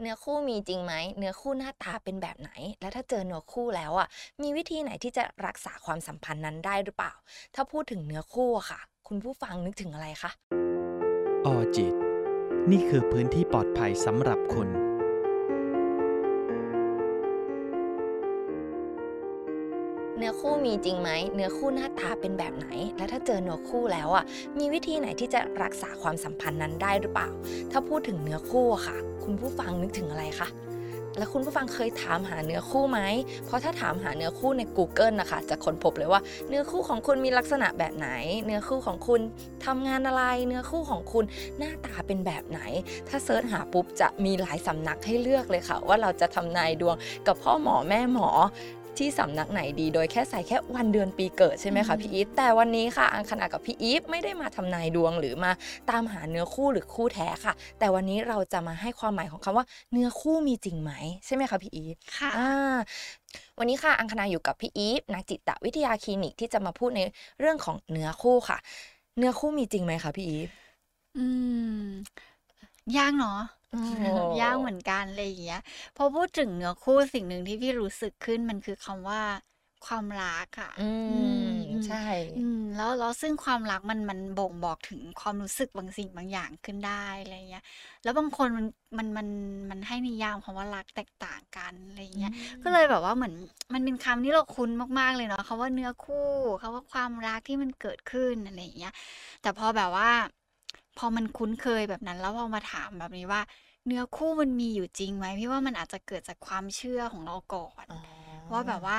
เนื้อคู่มีจริงไหม เนื้อคู่หน้าตาเป็นแบบไหน และถ้าเจอเนื้อคู่แล้วอะ มีวิธีไหนที่จะรักษาความสัมพันธ์นั้นได้หรือเปล่า ถ้าพูดถึงเนื้อคู่อะค่ะ คุณผู้ฟังนึกถึงอะไรคะ ออจิต นี่คือพื้นที่ปลอดภัยสำหรับคุณ นื้อคู่มีจริงไหม เนื้อคู่หน้าตาเป็นแบบไหน และถ้าเจอเนื้อคู่แล้วอะ มีวิธีไหนที่จะรักษาความสัมพันธ์นั้นได้หรือเปล่า ถ้าพูดถึงเนื้อคู่ค่ะ คุณผู้ฟังนึกถึงอะไรคะแล้วคุณผู้ฟังเคยถามหาเนื้อคู่ไหม เพราะถ้าถามหาเนื้อคู่ใน Google นะคะ จะค้นพบเลยว่าเนื้อคู่ของคุณมีลักษณะแบบไหน เนื้อคู่ของคุณทำงานอะไร เนื้อคู่ของคุณหน้าตาเป็นแบบไหน ถ้าเซิร์ชหาปุ๊บจะมีหลายสำนักให้เลือกเลยค่ะ ว่าเราจะทำนายดวงกับพ่อหมอแม่หมอ ที่สำนักไหนดี โดยแค่ใส่แค่วันเดือนปีเกิดใช่ไหมคะพี่อีฟแต่วันนี้ค่ะอังคณากับพี่อีฟไม่ได้มาทำนายดวงหรือมาตามหาเนื้อคู่หรือคู่แท้ค่ะ แต่วันนี้เราจะมาให้ความหมายของคำว่าเนื้อคู่มีจริงไหมใช่ไหมคะพี่อีฟค่ะอ่าวันนี้ค่ะอังคณาอยู่กับพี่อีฟนักจิตวิทยาคลินิกที่จะมาพูดในเรื่องของเนื้อคู่ค่ะ เนื้อคู่มีจริงไหมคะพี่อีฟอืมยากเนาะโอ้ ยากเหมือนกันอะไรอย่างเงี้ยพอพูดถึงเนื้อคู่สิ่งหนึ่งที่พี่รู้สึกขึ้นมันคือคำว่าความรักอะอือืมมอืมใช่ อืมแล้วแล้วซึ่งความรักมันมันบ่งบอกถึงความรู้สึกบางสิ่งบางอย่างขึ้นได้อะไรเงี้ย แล้วบางคนมันมันมันมันให้นิยามคำว่ารักแตกต่างกันอะไรเงี้ย ก็เลยแบบว่าเหมือนมันเป็นคำที่เราคุ้นมากๆเลยเนาะคำว่าเนื้อคู่คำว่าความรักที่มันเกิดขึ้นอะไรอย่างเงี้ย แต่พอแบบว่า พอมันคุ้นเคยแบบนั้นแล้วพอมาถามแบบนี้ว่า เนื้อคู่มันมีอยู่จริงไหมพี่ว่ามันอาจจะเกิดจากความเชื่อของเราก่อนอ๋อว่าแบบว่า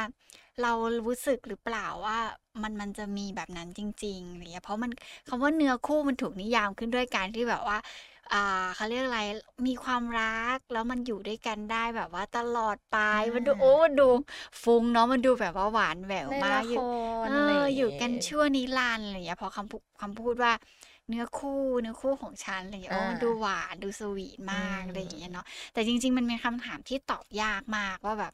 เรารู้สึกหรือเปล่าว่ามันมันจะมีแบบนั้นจริงๆอะไรเงี้ยเพราะมันคำว่าเนื้อคู่มันถูกนิยามขึ้นด้วยการที่แบบว่าอ่าเขาเรียกอะไรมีความรักแล้วมันอยู่ด้วยกันได้แบบว่าตลอดไปมันดูอ่าโอ้มันดูฟุ้งเนาะมันดูแบบว่าหวานแหววในมาละกอคยู่รเออะไรอออยู่ย่างกันเงี้ยชั่วนิรันดร์อะไรอย่างเงี้ยพอคำพูคำพูดว่า เนื้อคู่เนื้อคู่ของฉันอะไรอย่างเงี้ยโอ้อ่ามันดูหวานดูสวีทอืมากอะไรอย่างเงี้ยมเนาะแต่จริง ๆ มันเป็นคำถามที่ตอบยากมากว่าแบบ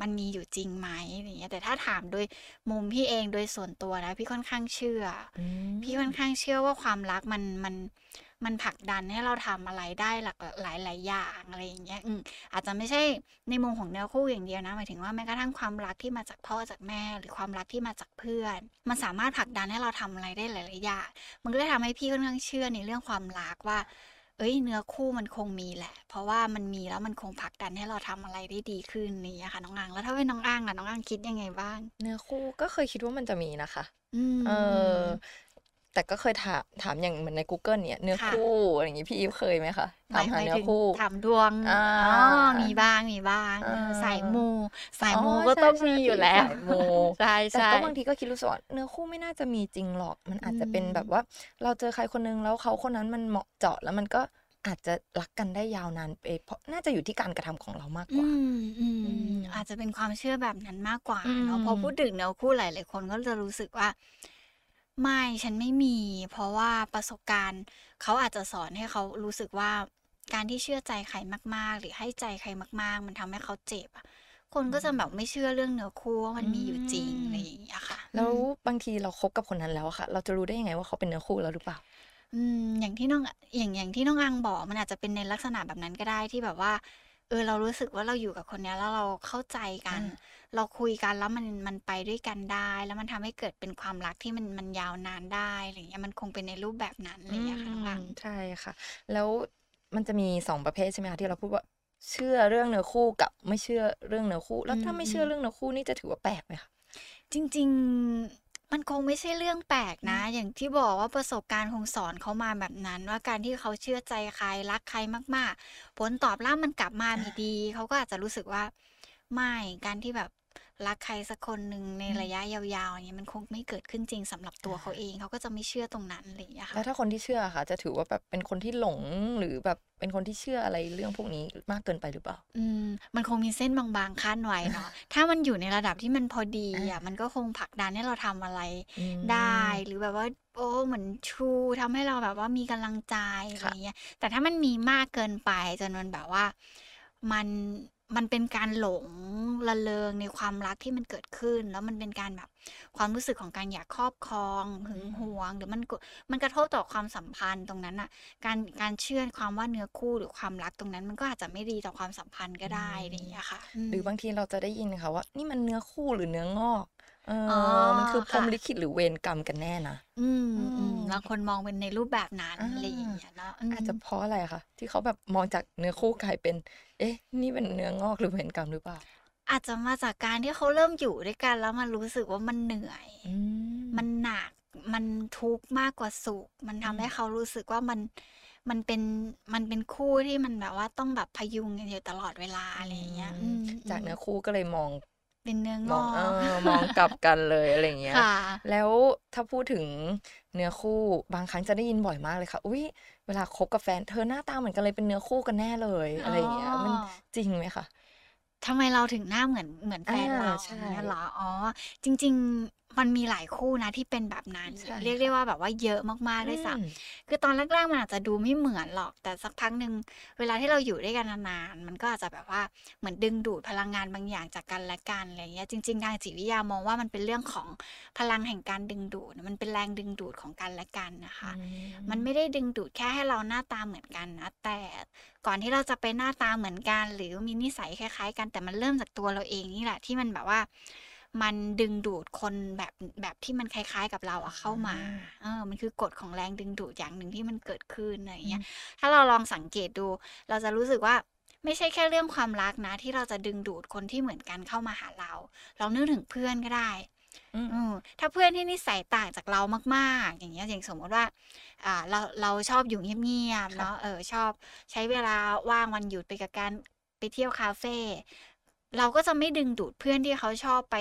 มันมีอยู่จริงไหมอะไรอย่างเงี้ย แต่ถ้าถามโดยมุมพี่เองโดยส่วนตัวนะ พี่ค่อนข้างเชื่ออืมพี่ค่อนข้างเชื่อว่าความรักมันมัน มันผลักดันให้เราทำอะไรได้หลากหลายหลายอย่างอะไรอย่างเงี้ยอืมอาจจะไม่ใช่ในมุมของเนื้อคู่อย่างเดียวนะหมายถึงว่าแม้กระทั่งความรักที่มาจากพ่อจากแม่ หรือความรักที่มาจากเพื่อน มันสามารถผลักดันให้เราทำอะไรได้หลายๆอย่างมันก็เลยทำให้พี่ค่อนข้างเชื่อในเรื่องความรักว่าเอ้ยเนื้อคู่มันคงมีแหละ เพราะว่ามันมีแล้วมันคงผลักดันให้เราทำอะไรได้ดีขึ้นนี่ค่ะน้องอังแล้วถ้าเป็นน้องอังอะน้องอังคิดยังไงบ้าง เนื้อคู่ก็เคยคิดว่ามันจะมีนะคะอืมเออ แต่ก็เคยถามถามอย่างเหมือนใน Google เนี่ยเนื้อค่ะคู่อะไรอย่างงี้พี่อีฟเคยไหมคะหถามมายหาหมายเนื้อถึงคู่ถามดวงอ่าอ๋อมีบ้างมีบ้างเอออ่าสายมู สายอ๋อมูก็ใช่ต้องใช่มีอยู่พี่แล้วสายมูใช่แต่ใช่ก็บางทีก็คิดรู้สึกว่าเนื้อคู่ไม่น่าจะมีจริงหรอก มันอาจจะเป็นอืมแบบว่า เราเจอใครคนนึงแล้วเขาคนนั้นมันเหมาะเจาะแล้วมันก็อาจจะรักกันได้ยาวนานไปเพราะน่าจะอยู่ที่การกระทำของเรามากกอืว่ามอืมอืมอาจจะเป็นความเชื่อแบบนั้นมากกว่าอืเนาะพอมพูดถึงเนื้อคู่หลายๆคนก็จะรู้สึกว่า ไม่ฉันไม่มี เพราะว่าประสบการณ์ เขาอาจจะสอนให้เขารู้สึกว่าการที่เชื่อใจใครมาก ๆ หรือให้ใจใครมาก ๆ มันทำให้เขาเจ็บอะคนก็จะแบบไม่เชื่อเรื่องเนื้อคู่ว่ามันมีอยู่จริงอะไรอย่างเงี้ยค่ะ แล้วอืมบางทีเราคบกับคนนั้นแล้วอะค่ะ เราจะรู้ได้ยังไงว่าเขาเป็นเนื้อคู่แล้วหรือเปล่า อืมอย่างที่น้องอย่างอย่างที่น้องอังบอกมันอาจจะเป็นในลักษณะแบบนั้นก็ได้ที่แบบว่า เออเรารู้สึกว่าเราอยู่กับคนเนี้ยแล้วเราเข้าใจกันอ่าเราคุยกันแล้วมันมันไปด้วยกันได้ แล้วมันทำให้เกิดเป็นความรักที่มันมันยาวนานได้อะไรอย่างเงี้ยมันคงเป็นในรูปแบบนั้นอะไรอย่างเงี้ยค่ะน้องอังมใช่ค่ะ แล้วมันจะมีสองประเภทใช่ไหมคะที่เราพูดว่าเชื่อเรื่องเนื้อคู่กับไม่เชื่อเรื่องเนื้อคู่ แล้วถ้าอืมไม่เชื่อเรื่องเนื้อคู่นี่จะถือว่าแปลกไหมคะจริง ๆ มันคงไม่ใช่เรื่องแปลกนะ อย่างที่บอกว่าประสบการณ์คงสอนเขามาแบบนั้น ว่าการที่เขาเชื่อใจใครรักใครมาก ๆ ผลตอบรับมันกลับมาไม่ดี เขาก็อาจจะรู้สึกว่า ไม่การที่แบบ รักใครสักคนหนึ่งในอืมระยะยาวๆอย่างเงี้ยมันคงไม่เกิดขึ้นจริงสำหรับตัวเขาเองเขาก็จะไม่เชื่อตรงนั้นอะไรอย่างเงี้ยแล้ค่ะวถ้าคนที่เชื่อค่ะ จะถือว่าแบบเป็นคนที่หลงหรือแบบเป็นคนที่เชื่ออะไรเรื่องพวกนี้มากเกินไปหรือเปล่า อืมมันคงมีเส้นบางๆขั้นไว้เนาะถ้ามันอยู่ในระดับที่มันพอดีอ่าอะมันก็คงผลักดันให้เราทำอะไรอืมได้หรือแบบว่าโอ้เหมือนชูทำให้เราแบบว่ามีกำลังใจอะไรค่ะเงี้ยแต่ถ้ามันมีมากเกินไปจนมันแบบว่ามัน มันเป็นการหลงระเริงในความรักที่มันเกิดขึ้น แล้วมันเป็นการแบบความรู้สึกของการอยากครอบครองหึงหวง หรือมันกมันกระทบต่อความสัมพันธ์ตรงนั้นอะการการเชื่อความว่าเนื้อคู่หรือความรักตรงนั้นมันก็อาจจะไม่ดีต่อความสัมพันธ์ก็ได้อะไรอย่างเงี้ยค่ะมหรือบางทีเราจะได้ยินค่ะว่า นี่มันเนื้อคู่หรือเนื้องอกเอออ๋อ มันคือพรหมค่ะลิขิตหรือเวรกรรมกันแน่นะอืมอือืมมบางคนมองเป็นในรูปแบบนั้นอ่าอะไรอย่างเงี้ยเนาะอือาจจะมเพราะอะไรคะที่เขาแบบมองจากเนื้อคู่กลายเป็น เอ๊ะ นี่เป็นเนื้องอกหรือเวรกรรมหรือเปล่าอาจจะมาจากการที่เขาเริ่มอยู่ด้วยกันแล้วมันรู้สึกว่ามันเหนื่อยอืมมันหนักมันทุกข์มากกว่าสุข มันอืทำมให้เขารู้สึกว่ามันมันเป็นมันเป็นคู่ที่มันแบบว่าต้องแบบพยุงกันอยู่ตลอดเวลาอือะไรอย่างเงี้ยมอืมจากอืเนื้มอคู่ก็เลยมอง เป็นเนื้องมอองเอกอมองกลับกันเลยอะไรอย่างเงี้ยค่ะแล้วถ้าพูดถึงเนื้อคู่บางครั้งจะได้ยินบ่อยมากเลยค่ะ อุ๊ยเวลาคบกับแฟนเธอหน้าตาเหมือนกันเลยเป็นเนื้อคู่กันแน่เลยอ๋อะอไรอย่างเงี้ยมันจริงไหมคะทำไมเราถึงหน้าเหมือนเหมือนแฟอานเราใชอย่าง่เงี้ยเหรออ๋อ จริง ๆ มันมีหลายคู่นะที่เป็นแบบนั้นใช่เรียกได้ค่ะว่าแบบว่าเยอะมากๆอืด้วยซ้มำคือตอนแรกๆมันอาจจะดูไม่เหมือนหรอก แต่สักพักหนึ่งเวลาที่เราอยู่ด้วยกันนานๆมันก็อาจจะแบบว่าเหมือนดึงดูดพลังงานบางอย่างจากกันและกันอะไรอย่างเงี้ยจริง ๆ ทางจิตวิทยามองว่ามันเป็นเรื่องของพลังแห่งการดึงดูด มันเป็นแรงดึงดูดของกันและกันนะอืคะ มันมไม่ได้ดึงดูดแค่ให้เราหน้าตาเหมือนกันนะแต่ก่อนที่เราจะไปหน้าตาเหมือนกัน หรือมีนิสัยคล้ายๆ กันแต่มันเริ่มจากตัวเราเองนี่แหละที่มันแบบว่า มันดึงดูดคนแบบแบบที่มันคล้ายๆกับเราอะเข้ามาอาเออ มันคือกฎของแรงดึงดูดอย่างหนึ่งที่มันเกิดขึ้นอะไรอย่าอืงเงี้มยถ้าเราลองสังเกตดู เราจะรู้สึกว่าไม่ใช่แค่เรื่องความรักนะ ที่เราจะดึงดูดคนที่เหมือนกันเข้ามาหาเรา ลองนึกถึงเพื่อนก็ได้อืมอืมถ้าเพื่อนที่นิสัยต่างจากเรามากๆ อย่างเงี้ยอย่างสมมุติว่าอ่าเราเราชอบอยู่เงียบๆค่ะเนาะเออชอบใช้เวลาว่างวันหยุดไปกับการไปเที่ยวคาเฟ เราก็จะไม่ดึงดูดเพื่อนที่เขาชอบไป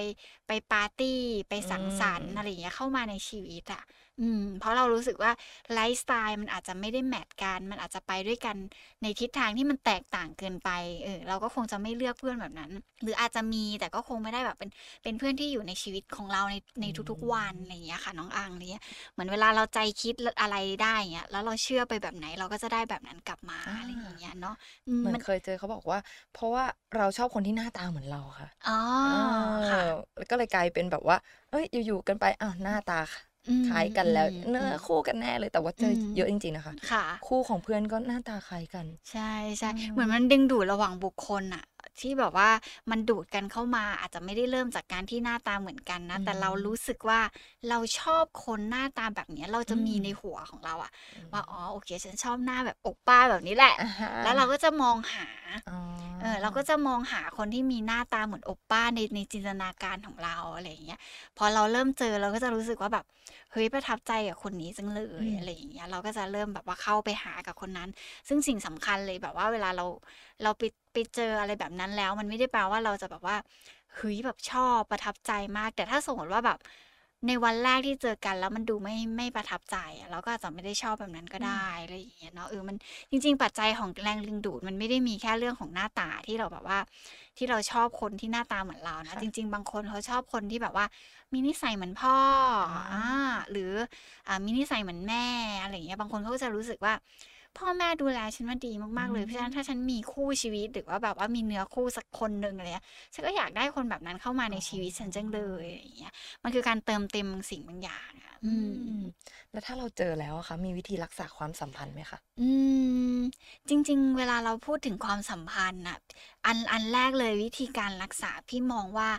ไปปาร์ตีไปอืสังสรรค์อะไรมอย่างเงี้ยเข้ามาในชีวิตอะอืมเพราะเรารู้สึกว่าไลฟ์สไตล์มันอาจจะไม่ได้แมตช์กัน มันอาจจะไปด้วยกันในทิศทางที่มันแตกต่างเกินไป เออ เราก็คงจะไม่เลือกเพื่อนแบบนั้น หรืออาจจะมีแต่ก็คงไม่ได้แบบเป็นเป็นเพื่อนที่อยู่ในชีวิตของเราในอืในทุกๆวันอะไรมอย่างเงี้ยค่ะ น้องอังอะไรเงี้ยเหมือนเวลาเราใจคิดรอะไรได้อย่างเงี้ยแล้วเราเชื่อไปแบบไหนเราก็จะได้แบบนั้นกลับมาอาอะไรอย่างเงี้ยเนาะอืมเหมือมันนเคยเจอเขาบอกว่า เพราะว่าเราชอบคนที่หน้าตาเหมือนเราค่ะอ๋อเอค่ะอก็เลยกลายเป็นแบบว่าเฮ้ยอยู่ๆกันไปอ้าวหน้าตา คอืคล้ายกันแล้วมเนื้อๆๆคู่กันแน่เลยแต่ว่าเจอือมเยอะจริงๆนะคะ ค่ะ คู่ของเพื่อนก็หน้าตาคล้ายกัน ใช่อืๆเหมือนมัมนดึงดูดระหว่างบุคคลน่ะ ที่แบบว่ามันดูดกันเข้ามาอาจจะไม่ได้เริ่มจากการที่หน้าตาเหมือนกันนะอืแต่เรารู้มสึกว่าเราชอบคนหน้าตาแบบเนี้ยเราอืจะมีมในหัวของเราอะอืว่ามอ๋อโอเค ฉันชอบหน้าแบบโอปป้าแบบนี้แหละอะฮะแล้วเราก็จะมองหาอ๋อเออเราก็จะมองหาคนที่มีหน้าตาเหมือนโอปป้าในในจินตนาการของเราอะไรอย่างเงี้ยพอเราเริ่มเจอเราก็จะรู้สึกว่าแบบเฮ้ยประทับใจกับคนนี้จังเลอืยมอะไรอย่างเงี้ยเราก็จะเริ่มแบบว่าเข้าไปหากับคนนั้น ซึ่งสิ่งสำคัญเลยแบบว่าเวลาเราเราไป ไปเจออะไรแบบนั้นแล้ว มันไม่ได้แปลว่าเราจะแบบว่าเฮ้ยแบบชอบประทับใจมาก แต่ถ้าสมมติว่าแบบในวันแรกที่เจอกันแล้วมันดูไม่ไม่ประทับใจอะเราก็อาจจะไม่ได้ชอบแบบนั้นก็อืไดม้อะไรอย่างเงี้ยเนาะเออมันจริง ๆ ปัจจัยของแรงดึงดูดมันไม่ได้มีแค่เรื่องของหน้าตาที่เราแบบว่า ที่เราชอบคนที่หน้าตาเหมือนเรานะค่ะจริง ๆ บางคนเขาชอบคนที่แบบว่า มีนิสัยเหมือนพ่ออาอาหรืออ่ามีนิสัยเหมือนแม่อะไรอย่างเงี้ยบางคนเขาก็จะรู้สึกว่า พ่อแม่ดูแลฉันมาดีอืมากๆเลยเพราะฉะนั้นถ้าฉันมมีคู่ชีวิตหรือว่าแบบว่ามีเนื้อคู่สักคนหนึ่งอะไรเงี้ยฉันก็อยากได้คนแบบนั้นเข้ามาอ๋ในอชีวิตฉันจังเลยอะไรอย่างเงี้ยมันคือการเติมเต็มบางสิ่งบางอย่างอะอือืมมแล้วถ้าเราเจอแล้วอะคะมีวิธีรักษาความสัมพันธ์ไหมคะ?อืม จริง ๆ เวลาเราพูดถึงความสัมพันธ์น่ะอันอันแรกเลยวิธีการรักษาพี่มองว่า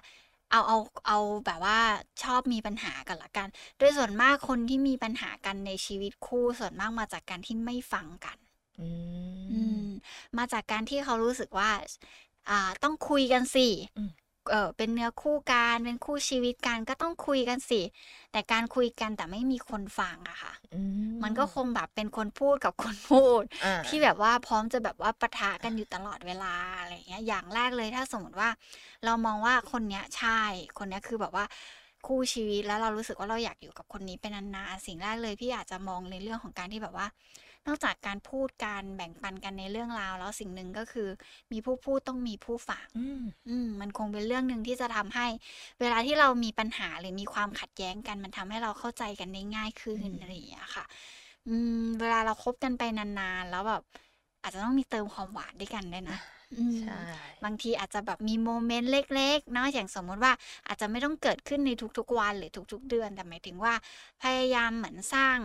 เอาเอาเอาแบบว่าชอบมีปัญหาก่อนแล้วกัน โดยส่วนมากคนที่มีปัญหากันในชีวิตคู่ส่วนมากมาจากการที่ไม่ฟังกันอือืมมมาจากการที่เขารู้สึกว่า อ่าต้องคุยกันสิอืม เอ่อเป็นเนื้อคู่กันเป็นคู่ชีวิตกันก็ต้องคุยกันสิ แต่การคุยกันแต่ไม่มีคนฟังอะค่ะอืมันก็มคงแบบเป็นคนพูดกับคนพูดอาที่แบบว่าพร้อมจะแบบว่าปะทะกันอยู่ตลอดเวลาอะไรอย่างเงี้ยอย่างแรกเลยถ้าสมมติว่า เรามองว่าคนเนี้ยใช่คนเนี้ยคือแบบว่า คู่ชีวิตแล้วเรารู้สึกว่าเราอยากอยู่กับคนนี้ไปนานๆสิ่งแรกเลยพี่อาจจะมองในเรื่องของการที่แบบว่า นอกจากการพูดกันแบ่งปันกันในเรื่องราว แล้วสิ่งหนึ่งก็คือ มีผู้พูดต้องมีผู้ฟังอืมอืมมันคงเป็นเรื่องหนึ่งที่จะทำให้ เวลาที่เรามีปัญหาหรือมีความขัดแย้งกัน มันทำให้เราเข้าใจกันได้ง่ายขึ้อืนมอะไรอย่างเงี้ยค่ะ อืม เวลาเราคบกันไปนานๆแล้วแบบอาจจะต้องมีเติมความหวานด้วยกันด้วยนะอืม ใช่บางทีอาจจะแบบมีโมเมนต์เล็กๆเนาะอย่างสมมติว่าอาจจะไม่ต้องเกิดขึ้นในทุกๆวันหรือทุก ๆ เดือน แต่หมายถึงว่าพยายามเหมือนสร้าง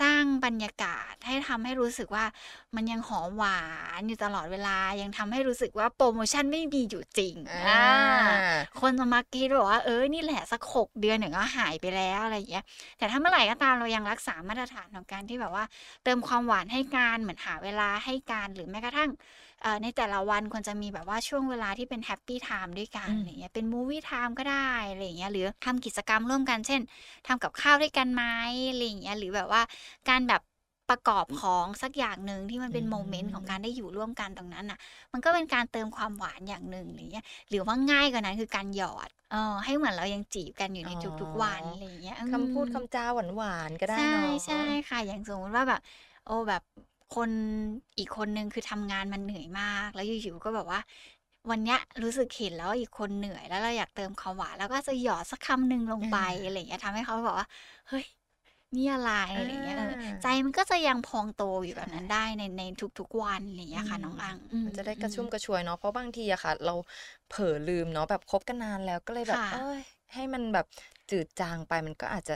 สร้างบรรยากาศให้ทำให้รู้สึกว่ามันยังหอมหวานอยู่ตลอดเวลายังทำให้รู้สึกว่าโปรโมชั่นไม่มีอยู่จริงอ่าคนจะมาคิดแบบว่าเออนี่แหละสักหกเดือนหนึ่งก็หายไปแล้วอะไรอย่างเงี้ยแต่ถ้าเมื่อไหร่ก็ตามเรายังรักษามาตรฐานของการที่แบบว่า เติมความหวานให้กันเหมือนหาเวลาให้กันหรือแม้กระทั่งเอ่อ ในแต่ละวันควรจะมีแบบว่าช่วงเวลาที่เป็น happy time ด้วยกันอืมอะไรเงี้ยเป็น movie time ก็ได้อะไรอย่างเงี้ยหรือทำกิจกรรมร่วมกัน เช่นทำกับข้าวด้วยกันไหมอะไรอย่างเงี้ยหรือแบบว่าการแบบประกอบของสักอย่างหนึ่งที่มันเป็นโมเมนต์ของการได้อยู่ร่วมกันตรงนั้นน่ะ มันก็เป็นการเติมความหวานอย่างหนึ่งอะไรเงี้ยหรือว่าง่ายกว่านั้นคือการหยอดเออให้เหมือนเรายังจีบกันอยู่ในอ๋อทุกๆวันอะไรอย่างเงี้ยอืมคำพูดคำจาหวานๆก็ได้ใช่เนาะใช่ค่ะอย่างสมมติว่าแบบ โอ้แบบ คนอีกคนนึงคือทำงานมันเหนื่อยมาก แล้วอยู่ๆก็แบบว่า วันเนี้ยรู้สึกเห็นแล้วว่าอีกคนเหนื่อยแล้วเราอยากเติมความหวานแล้วก็จะหยอดสักคำหนึ่งลงไปอะไรอย่างเงี้ยทำให้เขาแบบว่าเฮ้ยนี่อะไรอะไรอย่างเงี้ยเอออ่าใจมันก็จะยังพองโตอยู่แบบนั้นได้ในในทุกๆวันอะไรอย่างเงี้ยค่ะอืมน้องอังอืมันจะได้กระชุ่มอืกระชวยเนาะเพราะบางทีอะค่ะ เราเผลอลืมเนาะแบบคบกันนานแล้วก็เลยแบบค่ะเอ้ยให้มันแบบจืดจางไปมันก็อาจจะ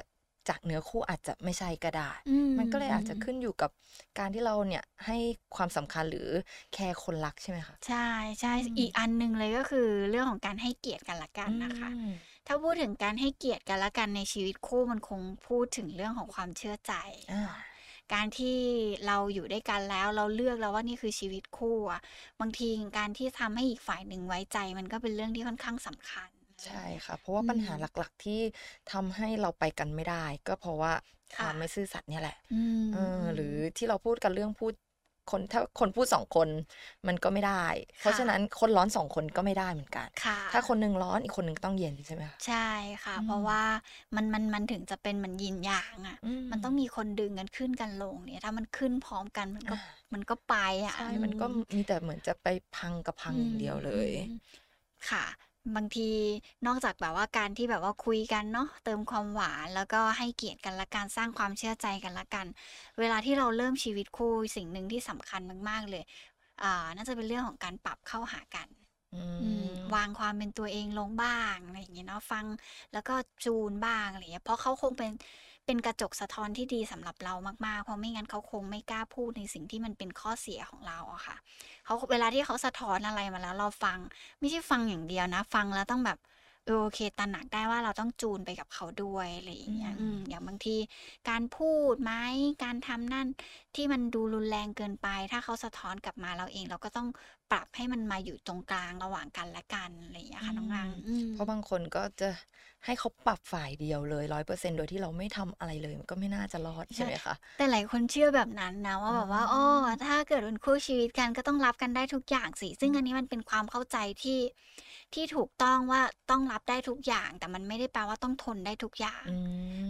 จากเนื้อคู่อาจจะไม่ใช่ก็ได้อืมันก็เลยอาจจะขึ้นอยู่กับการที่เราเนี่ยให้ความสำคัญหรือแคร์คนรักใช่ไหมคะ ใช่ใช่อืมอีกอันหนึ่งเลยก็คือเรื่องของการให้เกียรติกันละกันนะคะอืมถ้าพูดถึงการให้เกียรติกันละกันในชีวิตคู่มันคงพูดถึงเรื่องของความเชื่อใจอ่าเนาะการที่เราอยู่ด้วยกันแล้วเราเลือกแล้วว่านี่คือชีวิตคู่อะบางทีการที่ทำให้อีกฝ่ายหนึ่งไว้ใจ มันก็เป็นเรื่องที่ค่อนข้างสำคัญ ใช่ค่ะ เพราะว่าอืมปัญหาหลัก ๆ ที่ทำให้เราไปกันไม่ได้ ก็เพราะว่าคค่ะ วามไม่ซื่อสัตย์เนี่ยแหละ อืมเออหรือที่เราพูดกันเรื่องพูดคนถ้าคนพูดสองคนมันก็ไม่ได้ เพราะฉะนั้นคนร้อนสองคนก็ไม่ได้เหมือนกัน ค่ะ ถ้าคนหนึ่งร้อนอีกคนหนึ่งต้องเย็นใช่ไหมคะใช่ค่ะ อืมเพราะว่ามันมันมันถึงจะเป็นเหมือนยินยางอะมันต้องมีคนดึงกันขึ้นกันลงเนี่ย ถ้ามันขึ้นพร้อมกันมันก็อ่ามันก็ไปอะ ใช่มันก็อืมมีแต่เหมือนจะไปพังกับพังอย่างเดียวเลยอืมค่ะ บางทีนอกจากแบบว่าการที่แบบว่าคุยกันเนาะเติมความหวานแล้วก็ให้เกียรติกันละกันสร้างความเชื่อใจกันละกัน เวลาที่เราเริ่มชีวิตคู่สิ่งหนึ่งที่สำคัญมากๆเลยอ่าน่าจะเป็นเรื่องของการปรับเข้าหากันอือืมมวางความเป็นตัวเองลงบ้างอะไรอย่างเงี้ยเนาะฟังแล้วก็จูนบ้างอะไรเงี้ยเพราะเขาคงเป็น เป็นกระจกสะท้อนที่ดีสำหรับเรามากๆ เพราะไม่งั้นเขาคงไม่กล้าพูดในสิ่งที่มันเป็นข้อเสียของเราอะค่ะเขาเวลาที่เขาสะท้อนอะไรมาแล้วเราฟัง ไม่ใช่ฟังอย่างเดียวนะ ฟังแล้วต้องแบบเออโอเคตระหนักได้ว่าเราต้องจูนไปกับเขาด้วยอะไรอย่างเงี้ยอืมอืมอย่างบางทีการพูดไหมการทำนั่นที่มันดูรุนแรงเกินไป ถ้าเขาสะท้อนกลับมาเราเอง เราก็ต้อง ปรับให้มันมาอยู่ตรงกลางระหว่างกันและกันอะไรอย่างเงี้ยค่ะน้องนางอืมเพราะบางคนก็จะให้เขาปรับฝ่ายเดียวเลยร้อยเปอร์เซ็นโดยที่เราไม่ทำอะไรเลยมันก็ไม่น่าจะรอดใช่ไหมคะแต่หลายคนเชื่อแบบนั้นนะว่าแบบว่าอ๋อ๋ออถ้าเกิดเป็นคู่ชีวิตกันก็ต้องรับกันได้ทุกอย่างสิซึ่งอันนี้มันเป็นความเข้าใจที่ที่ถูกต้องว่าต้องรับได้ทุกอย่าง แต่มันไม่ได้แปลว่าต้องทนได้ทุกอย่างอื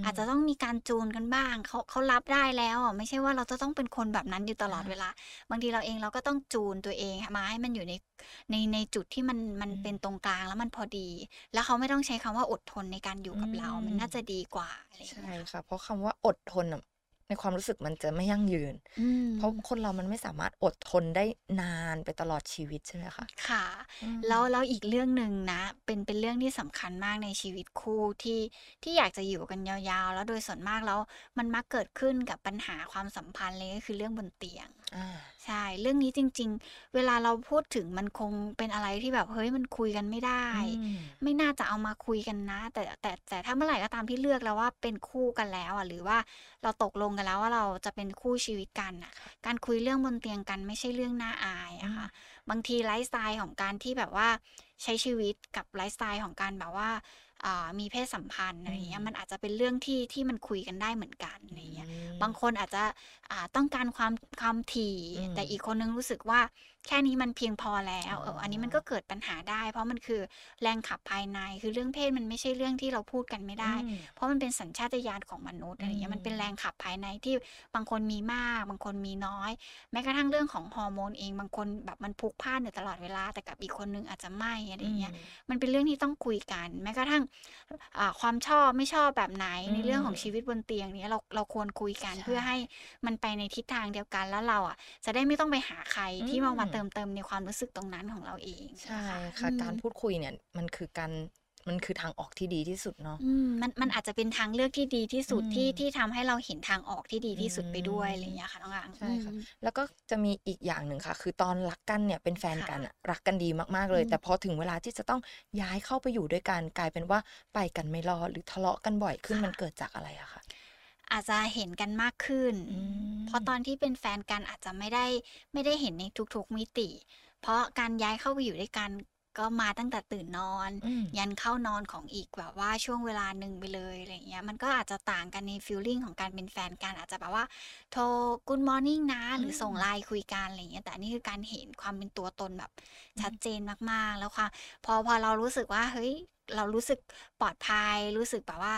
มอาจจะต้องมีการจูนกันบ้างเขาเขารับได้แล้วอะไม่ใช่ว่าเราจะต้องเป็นคนแบบนั้นอยู่ตลอดอ่าเวลา บางทีเราเองเราก็ต้องจูนตัวเองมาให้มันอยู่ในในในจุดที่มันมันอืมเป็นตรงกลางแล้วมันพอดี แล้วเขาไม่ต้องใช้คำว่าอดทนในการอยู่กับเรา มันอืมน่าจะดีกว่าอะไรอย่างใช่เงี้ยค่ะเพราะคำว่าอดทนอะในความรู้สึกมันจะไม่ยั่งยืนอืมเพราะคนเรามันไม่สามารถอดทนได้นานไปตลอดชีวิตใช่ไหมคะ ค่ะอืมแล้วแล้วอีกเรื่องหนึ่งนะ เป็นเป็นเรื่องที่สำคัญมากในชีวิตคู่ที่ที่อยากจะอยู่กันยาวๆ แล้วโดยส่วนมากแล้วมันมักเกิดขึ้นกับปัญหาความสัมพันธ์เลยก็คือเรื่องบนเตียงอ่าใช่ เรื่องนี้จริง ๆ เวลาเราพูดถึงมันคงเป็นอะไรที่แบบเฮ้ยมันคุยกันไม่ได้อืมไม่น่าจะเอามาคุยกันนะ แต่แต่แต่ถ้าเมื่อไหร่ก็ตามที่เลือกแล้วว่าเป็นคู่กันแล้วอะหรือว่าเราตกลงกันแล้วว่าเราจะเป็นคู่ชีวิตกันอะ การคุยเรื่องบนเตียงกันไม่ใช่เรื่องน่าอายอะค่ะบางทีไลฟ์สไตล์ของการที่แบบว่าใช้ชีวิตกับไลฟ์สไตล์ของการแบบว่าอ่า มีเพศสัมพันธ์อะไรอย่างเงี้ยอืมมันอาจจะเป็นเรื่องที่ที่มันคุยกันได้เหมือนกันอะไรอย่างเงี้ยอืมบางคนอาจจะอ่าต้องการความความถี่อืมแต่อีกคนนึงรู้สึกว่า แค่นี้มันเพียงพอแล้วอ๋อเอออันนี้มันก็เกิดปัญหาได้ เพราะมันคือแรงขับภายในคือเรื่องเพศมันไม่ใช่เรื่องที่เราพูดกันไม่ได้อืมเพราะมันเป็นสัญชาตญาณของมนุษย์อะไรเงี้ยอืมมันเป็นแรงขับภายในที่บางคนมีมาก บางคนมีน้อย แม้กระทั่งเรื่องของฮอร์โมนเองบางคนแบบมันพลุกพล่านอยู่ตลอดเวลา แต่กับอีกคนนึงอาจจะไม่อะไรเงี้ยมันเป็นเรื่องที่ต้องคุยกัน แม้กระทั่งอ่าความชอบไม่ชอบแบบไหนอืมในเรื่องของชีวิตบนเตียงเนี้ยเราเราควรคุยกันใช่เพื่อให้มันไปในทิศทางเดียวกันแล้วเราอะจะได้ไม่ต้องไปหาใครที่มาอืมวันเติมเต็มในความรู้สึกตรงนั้นของเราเอง ใช่นค่ะอืมการพูดคุยเนี่ยมันคือการมันคือทางออกที่ดีที่สุดเนาะอืมมันมันอาจจะเป็นทางเลือกที่ดีที่สุดอืมที่ที่ทำให้เราเห็นทางออกที่ดีที่สุดไปด้วยอืมอะไรอย่างเงี้ยค่ะน้องอังใช่ค่ะอืมแล้วก็จะมีอีกอย่างหนึ่งค่ะ คือตอนรักกันเนี่ยเป็นแฟนค่ะกันอะรักกันดีมากๆเลยอืมแต่พอถึงเวลาที่จะต้องย้ายเข้าไปอยู่ด้วยกันกลายเป็นว่าไปกันไม่รอดหรือทะเลาะกันบ่อยขึ้นค่ะมันเกิดจากอะไรอะคะ อาจจะเห็นกันมากขึ้นอืมเพราะตอนที่เป็นแฟนกันอาจจะไม่ได้ไม่ได้เห็นในทุกๆมิติ เพราะการย้ายเข้าไปอยู่ด้วยกันก็มาตั้งแต่ตื่นนอนอืมยันเข้านอนของอีกแบบว่าช่วงเวลาหนึ่งไปเลยอะไรเงี้ยมันก็อาจจะต่างกันในฟีลลิ่งของการเป็นแฟนกันอาจจะแบบว่า โทร good morning นะ หรือส่งไลน์คุยกันอะไรเงี้ยแต่อันนี่คือการเห็นความเป็นตัวตนแบบชัดเจนมากๆแล้วความพอพอเรารู้สึกว่าเฮ้ยเรารู้สึกปลอดภัยรู้สึกแบบว่า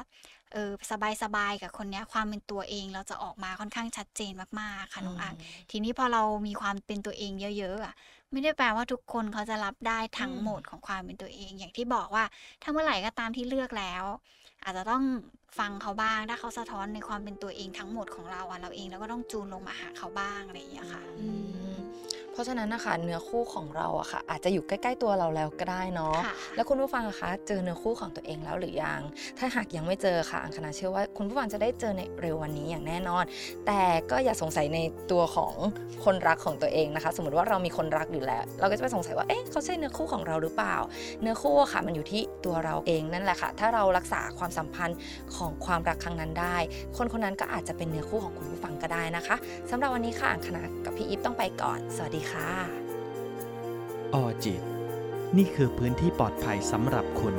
เออสบายสบายๆกับคนเนี้ยความเป็นตัวเองเราจะออกมาค่อนข้างชัดเจนมากๆค่ะน้องอังทีนี้พอเรามีความเป็นตัวเองเยอะๆอะไม่ได้แปลว่าทุกคนเขาจะรับได้ทั้งอืมหมดของความเป็นตัวเอง อย่างที่บอกว่าถ้าเมื่อไหร่ก็ตามที่เลือกแล้ว อาจจะต้องฟังเขาบ้างถ้าเขาสะท้อนในความเป็นตัวเองทั้งหมดของเราอะเราเองเราก็ต้องจูนลงมาหาเขาบ้างอะไรอย่างเงี้ยค่ะอืม เพราะฉะนั้นนะคะเนื้อคู่ของเราอะค่ะ อาจจะอยู่ใกล้ๆตัวเราแล้วก็ได้เนาะค่ะแล้วคุณผู้ฟังอะคะเจอเนื้อคู่ของตัวเองแล้วหรือยัง ถ้าหากยังไม่เจอค่ะอังคณาเชื่อว่าคุณผู้ฟังจะได้เจอในเร็ววันนี้อย่างแน่นอน แต่ก็อย่าสงสัยในตัวของคนรักของตัวเองนะคะ สมมติว่าเรามีคนรักอยู่แล้ว เราก็จะไปสงสัยว่าเอ๊ะเขาใช่เนื้อคู่ของเราหรือเปล่า เนื้อคู่อะค่ะมันอยู่ที่ตัวเราเองนั่นแหละค่ะ ถ้าเรารักษาความสัมพันธ์ของความรักครั้งนั้นได้ คนคนนั้นก็อาจจะเป็นเนื้อคู่ของคุณผู้ฟังก็ได้นะคะสำหรับวันนี้ค่ะอังคณากับพี่อีฟต้องไปก่อนสวัสดีค่ะ ออจิต นี่คือพื้นที่ปลอดภัยสำหรับคุณ